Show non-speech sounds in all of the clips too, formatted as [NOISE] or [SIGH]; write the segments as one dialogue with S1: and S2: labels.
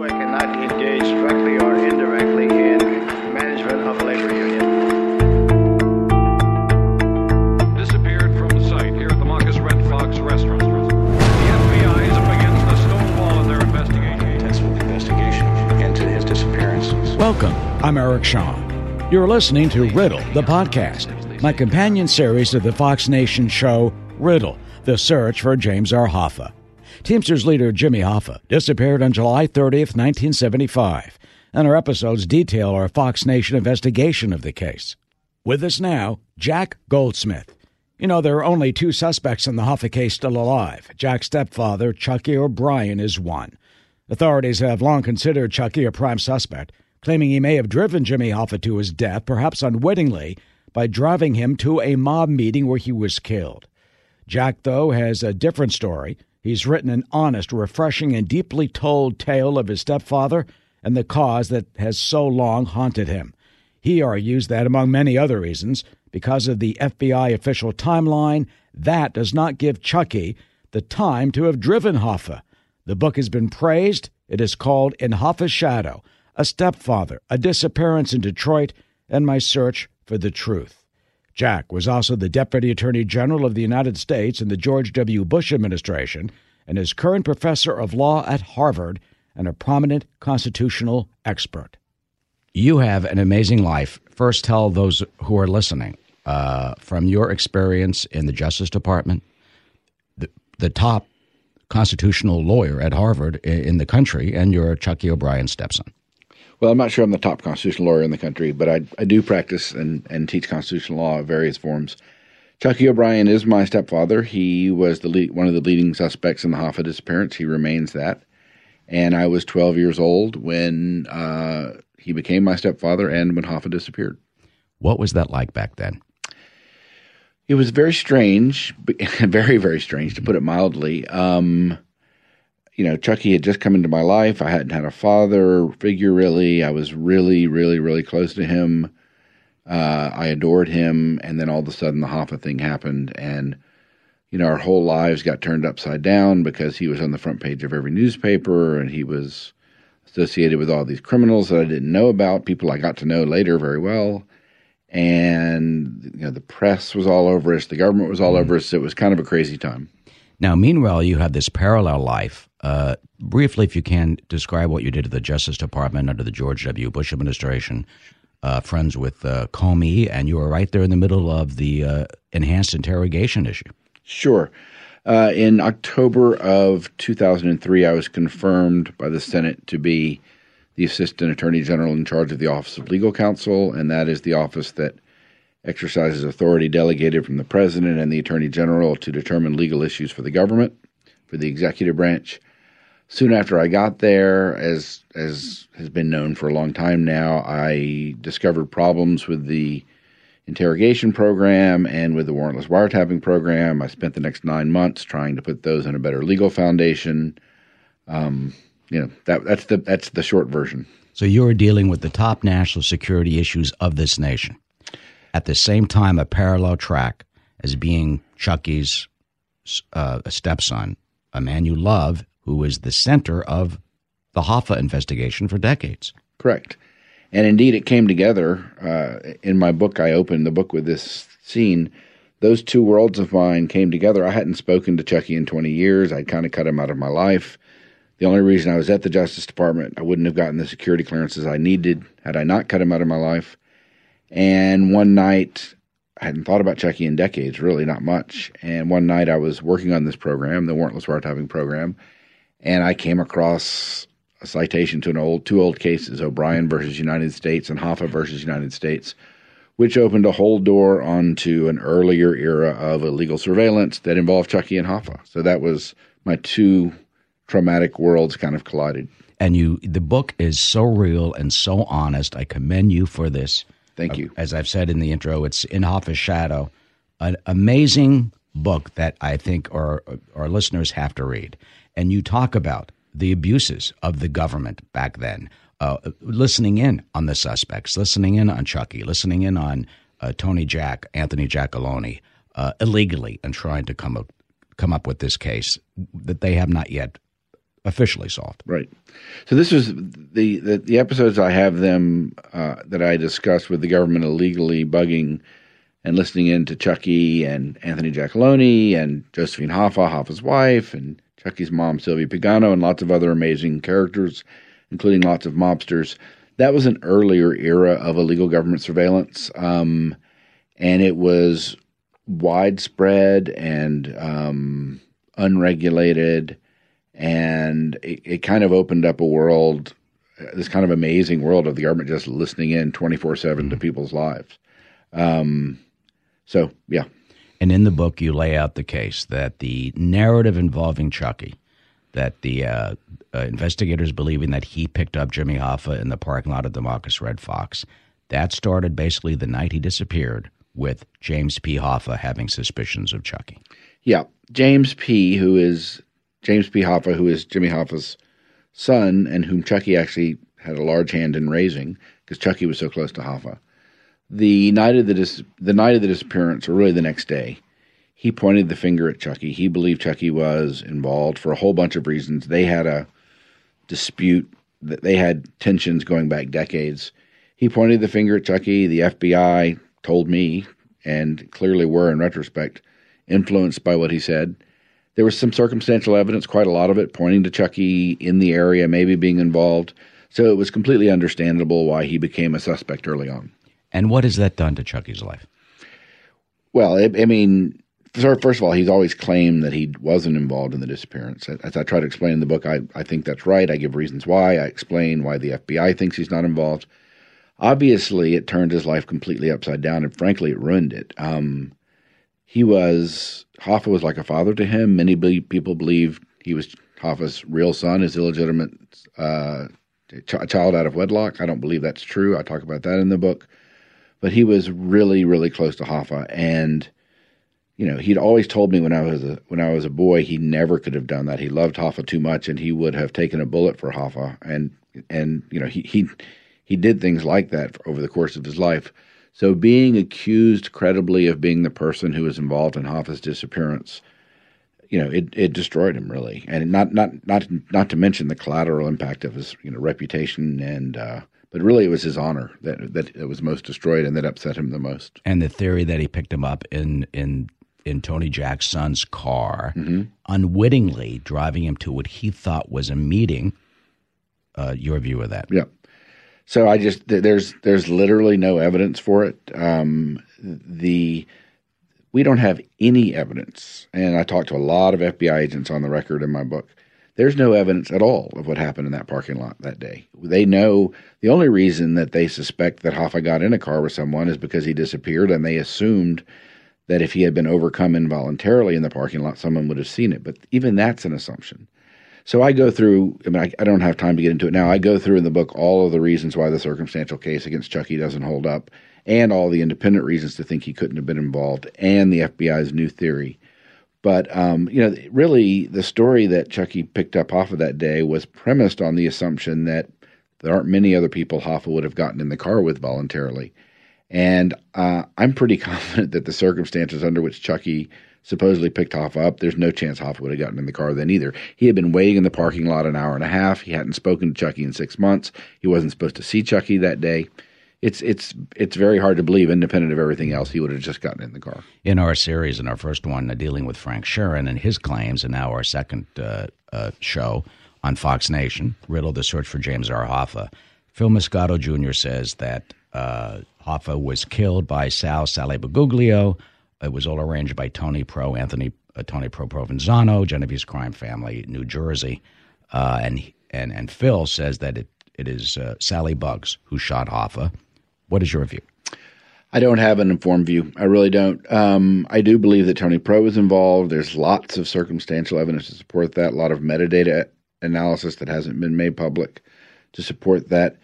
S1: I cannot engage directly or indirectly in management of a labor union.
S2: disappeared from the site here at the Machus Red Fox restaurant. The FBI is up against the stone wall in their investigation.
S3: intensive investigation into his disappearance.
S4: Welcome. I'm Eric Shawn. You're listening to Riddle, the podcast, my companion series to the Fox Nation show Riddle, the search for James R. Hoffa. Teamsters leader Jimmy Hoffa disappeared on July 30th, 1975, and our episodes detail our Fox Nation investigation of the case. With us now, Jack Goldsmith. You know, there are only two suspects in the Hoffa case still alive. Jack's stepfather, Chucky O'Brien, is one. Authorities have long considered Chucky a prime suspect, claiming he may have driven Jimmy Hoffa to his death, perhaps unwittingly, by driving him to a mob meeting where he was killed. Jack, though, has a different story. He's written an honest, refreshing, and deeply told tale of his stepfather and the cause that has so long haunted him. He argues that, among many other reasons, because of the FBI official timeline, that does not give Chucky the time to have driven Hoffa. The book has been praised. It is called In Hoffa's Shadow A Stepfather, A Disappearance in Detroit, and My Search for the Truth. Jack was also the Deputy Attorney General of the United States in the George W. Bush administration and is current professor of law at Harvard and a prominent constitutional expert. You have an amazing life. First, tell those who are listening uh, from your experience in the Justice Department, the, the top constitutional lawyer at Harvard i- in the country, and you're Chucky O'Brien's stepson.
S5: Well, I'm not sure I'm the top constitutional lawyer in the country, but I, I do practice and, and teach constitutional law in various forms. Chucky O'Brien is my stepfather. He was the lead, one of the leading suspects in the Hoffa disappearance. He remains that. And I was 12 years old when uh, he became my stepfather and when Hoffa disappeared.
S4: What was that like back then?
S5: It was very strange, [LAUGHS] very, very strange to put it mildly. Um, you know, Chucky had just come into my life. I hadn't had a father figure really. I was really, really, really close to him. Uh, I adored him. And then all of a sudden the Hoffa thing happened. And, you know, our whole lives got turned upside down because he was on the front page of every newspaper and he was associated with all these criminals that I didn't know about, people I got to know later very well and you know the press was all over us, the government was all over us. It was kind of a crazy time.
S4: Now, meanwhile, you have this parallel life. Uh, briefly, if you can, describe what you did at the Justice Department under the George W. Bush administration, uh, friends with uh, Comey, and you were right there in the middle of the uh, enhanced interrogation issue.
S5: Sure. Uh, in October of 2003, I was confirmed by the Senate to be the Assistant Attorney General in charge of the Office of Legal Counsel, and that is the office that exercises authority delegated from the President and the Attorney General to determine legal issues for the government, for the executive branch. Soon after I got there, as as has been known for a long time now, I discovered problems with the interrogation program and with the warrantless wiretapping program. I spent the next nine months trying to put those in a better legal foundation. Um, you know that that's the that's the short version.
S4: So you're dealing with the top national security issues of this nation. At the same time, a parallel track as being Chucky's uh, stepson, a man you love, who was the center of the Hoffa investigation for decades.
S5: Correct. And indeed, it came together. Uh, in my book, I opened the book with this scene. Those two worlds of mine came together. I hadn't spoken to Chucky in 20 years. I'd kind of cut him out of my life. The only reason I was at the Justice Department, I wouldn't have gotten the security clearances I needed had I not cut him out of my life. And one night, I hadn't thought about Chucky in decades, really, not much. And one night I was working on this program, the warrantless wiretapping program, and I came across a citation to an old two old cases, O'Brien versus United States and Hoffa versus United States, which opened a whole door onto an earlier era of illegal surveillance that involved Chucky and Hoffa. So that was my two traumatic worlds kind of collided.
S4: And you, the book is so real and so honest. I commend you for this.
S5: Thank you.
S4: As I've said in the intro, it's in Hoffa's shadow, an amazing book that I think our our listeners have to read. And you talk about the abuses of the government back then, uh, listening in on the suspects, listening in on Chucky, listening in on uh, Tony Jack, Anthony Giacalone, uh, illegally, and trying to come up come up with this case that they have not yet officially solved.
S5: Right. So this was the the, the episodes I have them uh, that I discussed with the government illegally bugging and listening in to Chucky and Anthony Giacalone and Josephine Hoffa, Hoffa's wife, and Chucky's mom Sylvia Pagano, and lots of other amazing characters, including lots of mobsters. That was an earlier era of illegal government surveillance, um, and it was widespread and um, unregulated, and it, it, kind of opened up a world, this kind of amazing world of the government just listening in twenty four seven to mm-hmm. people's lives. Um, so yeah.
S4: And in the book, you lay out the case that the narrative involving Chucky, that the uh, uh, investigators believing that he picked up Jimmy Hoffa in the parking lot of the Machus Red Fox, that started basically the night he disappeared with James P. Hoffa having suspicions of Chucky.
S5: Yeah, James P., who is James P. Hoffa, who is Jimmy Hoffa's son, and whom Chucky actually had a large hand in raising because Chucky was so close to Hoffa. The night of the dis- the night of the disappearance, or really the next day, he pointed the finger at Chucky. He believed Chucky was involved for a whole bunch of reasons. They had a dispute that they had tensions going back decades. He pointed the finger at Chucky. The FBI told me, and clearly were in retrospect, influenced by what he said. There was some circumstantial evidence, quite a lot of it, pointing to Chucky in the area, maybe being involved. So it was completely understandable why he became a suspect early on.
S4: And what has that done to Chucky's life?
S5: Well, I, I mean, first of all, he's always claimed that he wasn't involved in the disappearance. As I try to explain in the book, I, I think that's right. I give reasons why. I explain why the FBI thinks he's not involved. Obviously, it turned his life completely upside down, and frankly, it ruined it. Um, he was Hoffa was like a father to him. Many people believe he was Hoffa's real son, his illegitimate uh, ch- child out of wedlock. I don't believe that's true. I talk about that in the book. But he was really, really close to Hoffa, and you know, he'd always told me when I was a when I was a boy he never could have done that. He loved Hoffa too much, and he would have taken a bullet for Hoffa. And and you know he he he did things like that over the course of his life. So being accused credibly of being the person who was involved in Hoffa's disappearance, you know, it, it destroyed him really, and not not not not to mention the collateral impact of his you know reputation and. Uh, but really, it was his honor that that, was most destroyed, and that upset him the most.
S4: And the theory that he picked him up in in in Tony Jack's son's car, mm-hmm. unwittingly driving him to what he thought was a meeting. Uh, your view of that?
S5: Yeah. So I just there's there's literally no evidence for it. Um, the we don't have any evidence, and I talked to a lot of FBI agents on the record in my book. There's no evidence at all of what happened in that parking lot that day. They know the only reason that they suspect that Hoffa got in a car with someone is because he disappeared, and they assumed that if he had been overcome involuntarily in the parking lot, someone would have seen it. But even that's an assumption. So I go through, I mean, I, I, don't have time to get into it now. I go through in the book all of the reasons why the circumstantial case against Chucky doesn't hold up, and all the independent reasons to think he couldn't have been involved, and the FBI's new theory. But, um, you know, really, the story that Chucky picked up Hoffa that day was premised on the assumption that there aren't many other people Hoffa would have gotten in the car with voluntarily. And uh, I'm pretty [LAUGHS] confident that the circumstances under which Chucky supposedly picked Hoffa up, there's no chance Hoffa would have gotten in the car then either. He had been waiting in the parking lot an hour and a half. He hadn't spoken to Chucky in six months. He wasn't supposed to see Chucky that day. It's it's it's very hard to believe, independent of everything else, he would have just gotten in the car.
S4: In our series, in our first one, uh, dealing with Frank Sheeran and his claims, and now our second uh, uh, show on Fox Nation, Riddle: The Search for James R. Hoffa. Phil Moscato Jr. says that uh, Hoffa was killed by Sal Sally Briguglio. It was all arranged by Tony Pro, Anthony uh, Tony Pro Provenzano, Genovese crime family, New Jersey, uh, and and and Phil says that it it is uh, Sally Bugs who shot Hoffa. What is your view?
S5: I don't have an informed view. I really don't. Um, I do believe that Tony Pro was involved. There's lots of circumstantial evidence to support that. A lot of metadata analysis that hasn't been made public to support that.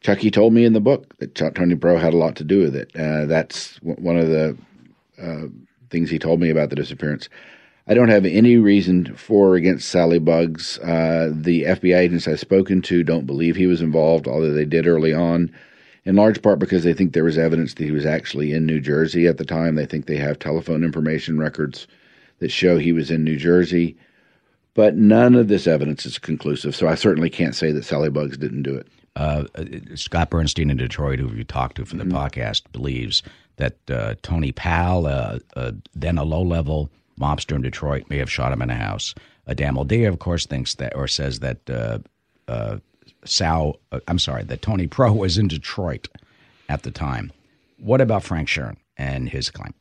S5: Chucky told me in the book that Tony Pro had a lot to do with it. Uh, that's one of the uh, things he told me about the disappearance. I don't have any reason for or against Sally Bugs. Uh, the FBI agents I've spoken to don't believe he was involved, although they did early on, in large part because they think there was evidence that he was actually in New Jersey at the time. They think they have telephone information records that show he was in New Jersey. But none of this evidence is conclusive, so I certainly can't say that Sally Bugs didn't do it.
S4: Uh, Scott Burnstein in Detroit, who you talked to for the podcast, believes that uh, Tony Powell, uh, uh, then a low level mobster in Detroit, may have shot him in a house. Dan Moldea, of course, thinks that or says that uh, uh, Sal, uh, I'm sorry, that Tony Pro was in Detroit at the time. What about Frank Sheeran and his claim?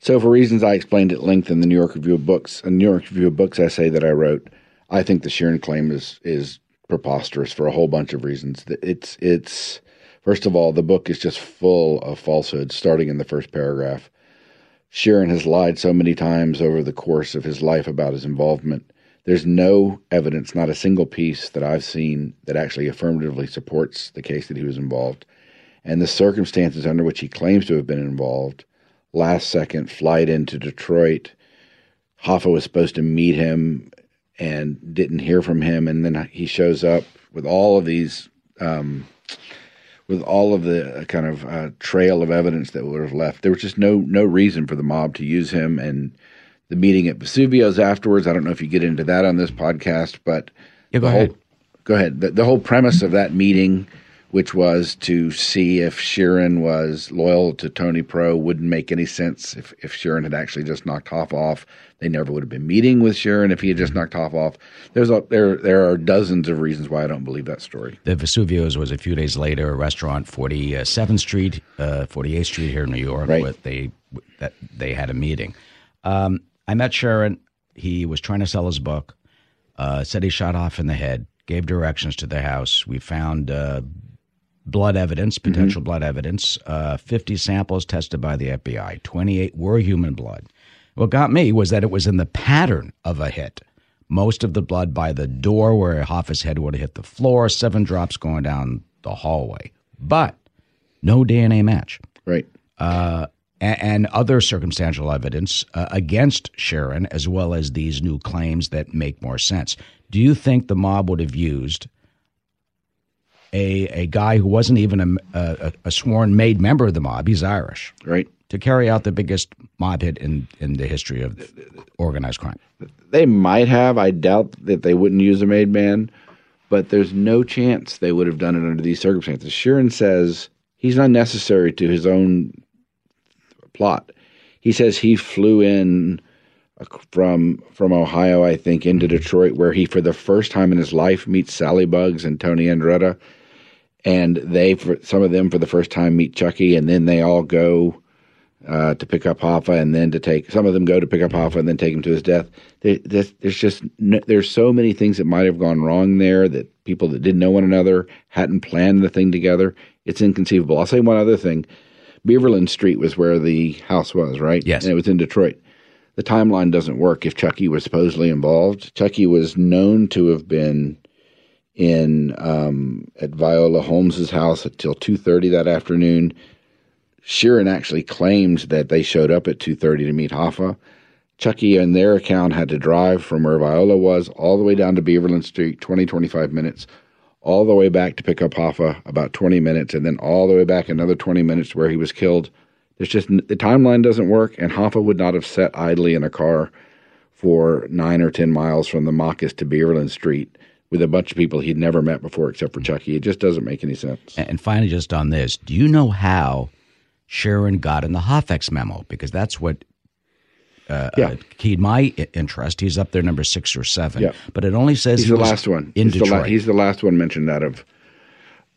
S5: So, for reasons I explained at length in the New York Review of Books, a New York Review of Books essay that I wrote, I think the Sheeran claim is is preposterous for a whole bunch of reasons. It's it's first of all, the book is just full of falsehoods, starting in the first paragraph. Sheeran has lied so many times over the course of his life about his involvement. There's no evidence, not a single piece that I've seen that actually affirmatively supports the case that he was involved. And the circumstances under which he claims to have been involved last second flight into Detroit. Hoffa was supposed to meet him and didn't hear from him, and then he shows up with all of these, um, with all of the kind of uh, trail of evidence that would have left. There was just no no reason for the mob to use him, and the meeting at Vesuvio's afterwards. I don't know if you get into that on this podcast, but
S4: Yeah, go
S5: the whole-
S4: ahead.
S5: go ahead. The, the whole premise of that meeting, which was to see if Sheeran was loyal to Tony Pro, wouldn't make any sense if, if Sheeran had actually just knocked Hoff off. They never would have been meeting with Sheeran if he had just knocked Hoff off. There's a, there there are dozens of reasons why I don't believe that story.
S4: The Vesuvio's was a few days later, a restaurant, 47th Street, uh, 48th Street here in New York.
S5: Right.
S4: With they that they had a meeting. Um, I met Sheeran. He was trying to sell his book. Uh, said he shot off in the head. Gave directions to the house. We found uh, blood evidence, potential blood evidence. Uh, 50 samples tested by the FBI. 28 were human blood. What got me was that it was in the pattern of a hit. Most of the blood by the door where Hoffa's head would have hit the floor, seven drops going down the hallway. But no DNA match.
S5: Right.
S4: Uh, a- and other circumstantial evidence uh, against Sheeran, as well as these new claims that make more sense. Do you think the mob would have used a a guy who wasn't even a, a, a sworn made member of the mob? He's Irish
S5: Right.
S4: to carry out the biggest mob hit in in the history of organized crime.
S5: They might have. I doubt that they wouldn't use a made man, but there's no chance they would have done it under these circumstances. Sheeran says he's unnecessary to his own plot. He says he flew in from from Ohio, I think, into Detroit, where he, for the first time in his life, meets Sally Bugs and Tony Andretta, and they, for some of them, for the first time, meet Chucky, and then they all go uh, to pick up Hoffa, and then to take some of them go to pick up Hoffa, and then take him to his death. There, there's, there's just no, there's so many things that might have gone wrong there that people that didn't know one another hadn't planned the thing together. It's inconceivable. I'll say one other thing. Beaverland Street was where the house was, right?
S4: Yes.
S5: and it was in Detroit. The timeline doesn't work if Chucky was supposedly involved. Chucky was known to have been in um, at Viola Holmes's house until two thirty that afternoon. Sheeran actually claims that they showed up at two thirty to meet Hoffa. Chucky, in their account, had to drive from where Viola was all the way down to Beaverland Street, 20, 25 minutes, all the way back to pick up Hoffa, about 20 minutes, and then all the way back another 20 minutes where he was killed. There's just the timeline doesn't work, and Hoffa would not have sat idly in a car for nine or 10 miles from the Machus to Beaverland Street with a bunch of people he'd never met before except for Chucky. It just doesn't make any sense.
S4: And finally, just on this, do you know how Sheeran got in the Hoffex memo? Because that's what uh,
S5: Yeah.
S4: uh, keyed my interest. He's up there, number six or seven.
S5: Yeah.
S4: But it only says
S5: He's
S4: he
S5: the last one.
S4: in
S5: he's The
S4: Detroit.
S5: la- he's the last one mentioned out of.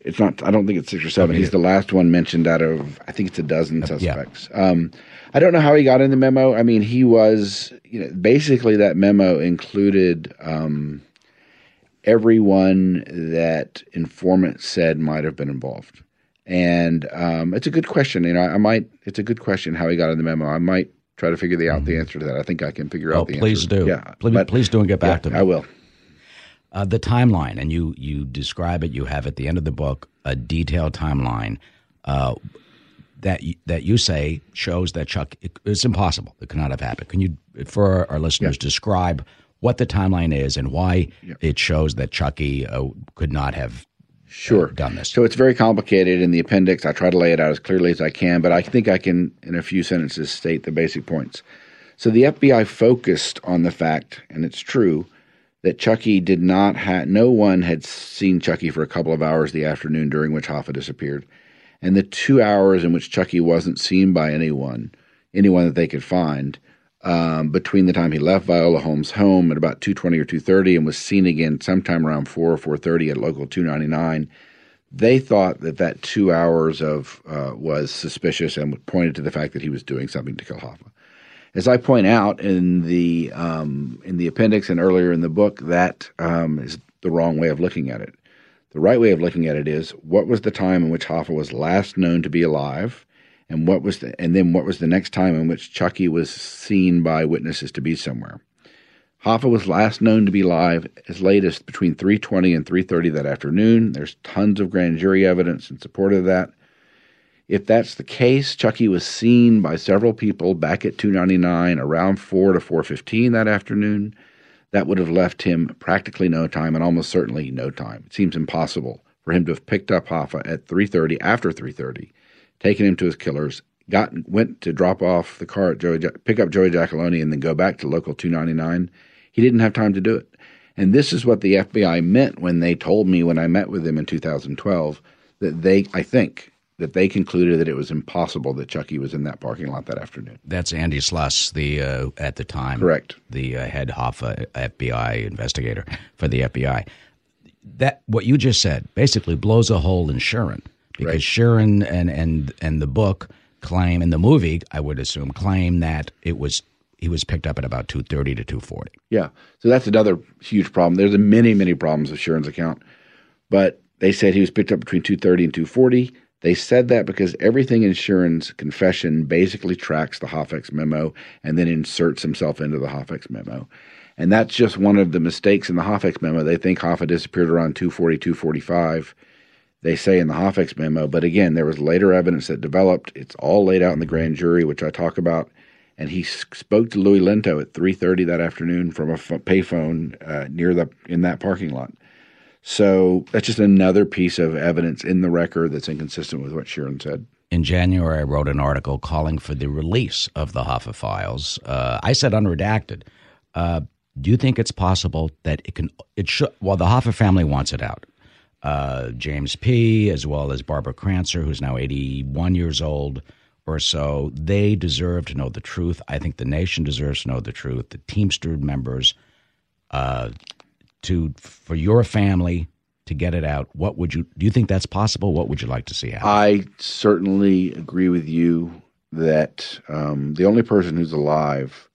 S5: It's not. I don't think it's six or seven. He's the last one mentioned out of. I think it's a dozen suspects. Um, I don't know how he got in the memo. I mean, he was. You know, basically that memo included um, everyone that informant said might have been involved, and um, it's a good question. You know, I might. It's a good question how he got in the memo. I might try to figure the, out the answer to that. I think I can figure
S4: Mm-hmm. Oh,
S5: out the
S4: please
S5: answer.
S4: do.
S5: Yeah,
S4: Please-
S5: but-
S4: please do and get back
S5: yeah,
S4: to me.
S5: I will.
S4: uh, the timeline, and you you describe it. You have at the end of the book a detailed timeline uh, that you, that you say shows that Chuck it, it's impossible. It could not have happened. Can you, for our, our listeners, describe what the timeline is and why it shows that Chucky uh, could not have
S5: sure
S4: done this?
S5: So it's very complicated in the appendix. I try to lay it out as clearly as I can, but I think I can, in a few sentences, state the basic points. So the FBI focused on the fact, and it's true, that Chucky did not have, no one had seen Chucky for a couple of hours the afternoon during which Hoffa disappeared. And the two hours in which Chucky wasn't seen by anyone, anyone that they could find, um, between the time he left Viola Holmes' home at about 2.20 or 2.30 and was seen again sometime around 4 or 4.30 at local 299, they thought that that two hours of uh, was suspicious and pointed to the fact that he was doing something to kill Hoffa. As I point out in the um, in the appendix and earlier in the book, that um, is the wrong way of looking at it. The right way of looking at it is what was the time in which Hoffa was last known to be alive, and what was the, and then what was the next time in which Chucky was seen by witnesses to be somewhere. Hoffa was last known to be live as late as between 3:20 and 3:30 that afternoon. There's tons of grand jury evidence in support of that. If that's the case, Chucky was seen by several people back at 299 around 4 to 4:15 that afternoon. That would have left him practically no time and almost certainly no time. It seems impossible for him to have picked up Hoffa at 3:30 after 3:30, taken him to his killers, got went to drop off the car at Joey, pick up Joey Giacalone and then go back to local 299. He didn't have time to do it. And this is what the FBI meant when they told me when I met with them in 2012 that they, I think, that they concluded that it was impossible that Chucky was in that parking lot that afternoon.
S4: That's Andy Sluss, the uh, at the time
S5: correct
S4: the uh, head Hoffa FBI investigator for the FBI. That what you just said basically blows a hole in Sheeran because
S5: Right.
S4: Sheeran and and and the book claim in the movie I would assume claim that it was he was picked up at about two thirty to two forty.
S5: Yeah. So that's another huge problem. There's a many, many problems with Sheeran's account. But they said he was picked up between 230 and 240. They said that because everything in Sheeran's confession basically tracks the Hoffex memo and then inserts himself into the Hoffex memo. And that's just one of the mistakes in the Hoffex memo. They think Hoffa disappeared around 240, 245. They say in the Hoffex memo, but again, there was later evidence that developed. It's all laid out in the grand jury, which I talk about. And he spoke to Louis Linteau at 3:30 that afternoon from a payphone uh, near the in that parking lot. So that's just another piece of evidence in the record that's inconsistent with what Sheeran said.
S4: In January, I wrote an article calling for the release of the Hoffa files. Uh, I said unredacted. Uh, do you think it's possible that it can? It should. Well, the Hoffa family wants it out. Uh, James P. as well as Barbara Crancer, who's now 81 years old or so, they deserve to know the truth. I think the nation deserves to know the truth. The Teamster members, uh, to for your family to get it out. What would you do? You think that's possible? What would you like to see happen?
S5: I certainly agree with you that um, the only person who's alive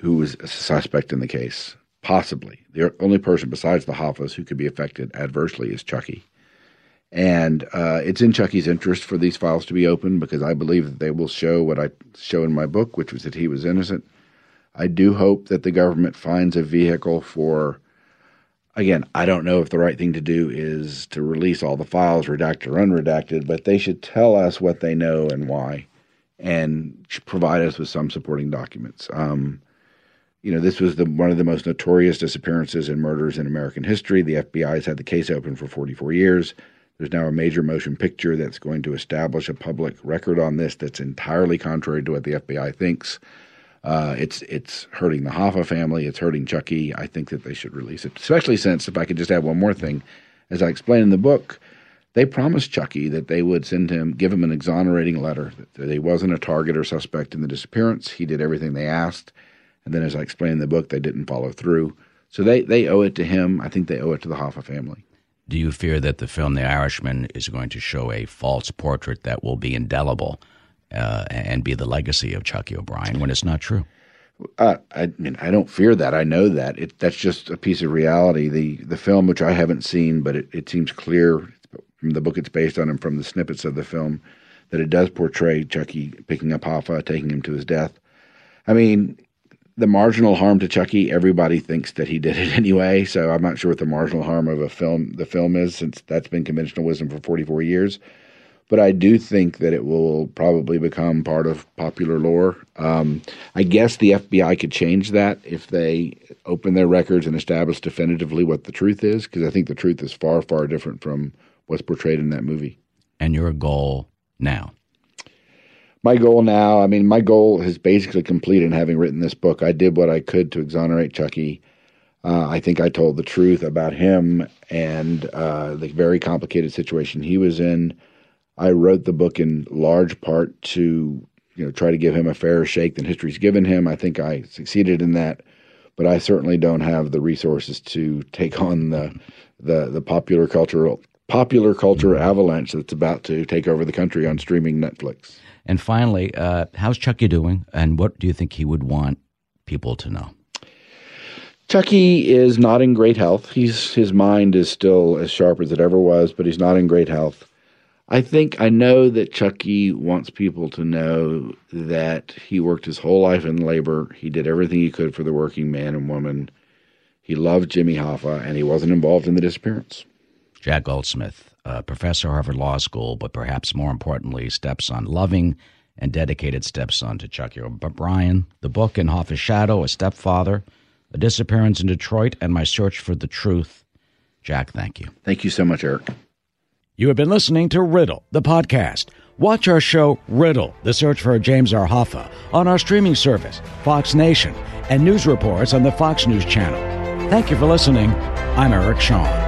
S5: who is a suspect in the case, possibly the only person besides the Hoffas who could be affected adversely, is Chucky. And uh, it's in Chucky's interest for these files to be open because I believe that they will show what I show in my book, which was that he was innocent. I do hope that the government finds a vehicle for. Again, I don't know if the right thing to do is to release all the files, redacted or unredacted, but they should tell us what they know and why, and provide us with some supporting documents. Um, you know, this was the one of the most notorious disappearances and murders in American history. The FBI has had the case open for 44 years. There's now a major motion picture that's going to establish a public record on this that's entirely contrary to what the FBI thinks. Uh, it's it's hurting the Hoffa family. It's hurting Chucky. I think that they should release it, especially since, if I could just add one more thing, as I explain in the book, they promised Chucky that they would send him, give him an exonerating letter, that he wasn't a target or suspect in the disappearance. He did everything they asked. And then, as I explain in the book, they didn't follow through. So they, they owe it to him. I think they owe it to the Hoffa family.
S4: Do you fear that the film The Irishman is going to show a false portrait that will be indelible uh, and be the legacy of Chucky O'Brien when it's not true?
S5: Uh, I mean, I don't fear that. I know that. It, that's just a piece of reality. The the film, which I haven't seen, but it, it seems clear from the book it's based on and from the snippets of the film that it does portray Chucky picking up Hoffa, taking him to his death. I mean, the marginal harm to Chucky, everybody thinks that he did it [LAUGHS] anyway. So I'm not sure what the marginal harm of a film the film is, since that's been conventional wisdom for 44 years. But I do think that it will probably become part of popular lore. Um, I guess the FBI could change that if they open their records and establish definitively what the truth is, because I think the truth is far, far different from what's portrayed in that movie.
S4: And your goal now?
S5: My goal now, I mean, my goal is basically complete in having written this book. I did what I could to exonerate Chucky. Uh, I think I told the truth about him and uh, the very complicated situation he was in. I wrote the book in large part to, you know, try to give him a fairer shake than history's given him. I think I succeeded in that, but I certainly don't have the resources to take on the the, the popular cultural popular culture avalanche that's about to take over the country on streaming Netflix.
S4: And finally, uh, how's Chucky doing, and what do you think he would want people to know?
S5: Chucky is not in great health. He's his mind is still as sharp as it ever was, but he's not in great health. I think I know that Chucky wants people to know that he worked his whole life in labor. He did everything he could for the working man and woman. He loved Jimmy Hoffa, and he wasn't involved in the disappearance.
S4: Jack Goldsmith, a professor at Harvard Law School, but perhaps more importantly, stepson, loving and dedicated stepson to Chucky O'Brien. The book In Hoffa's Shadow, A Stepfather, A Disappearance in Detroit, and My Search for the Truth. Jack, thank you.
S5: Thank you so much, Eric.
S4: You have been listening to Riddle, the podcast. Watch our show, Riddle, the search for James R. Hoffa, on our streaming service, Fox Nation, and news reports on the Fox News Channel. Thank you for listening. I'm Eric Shawn.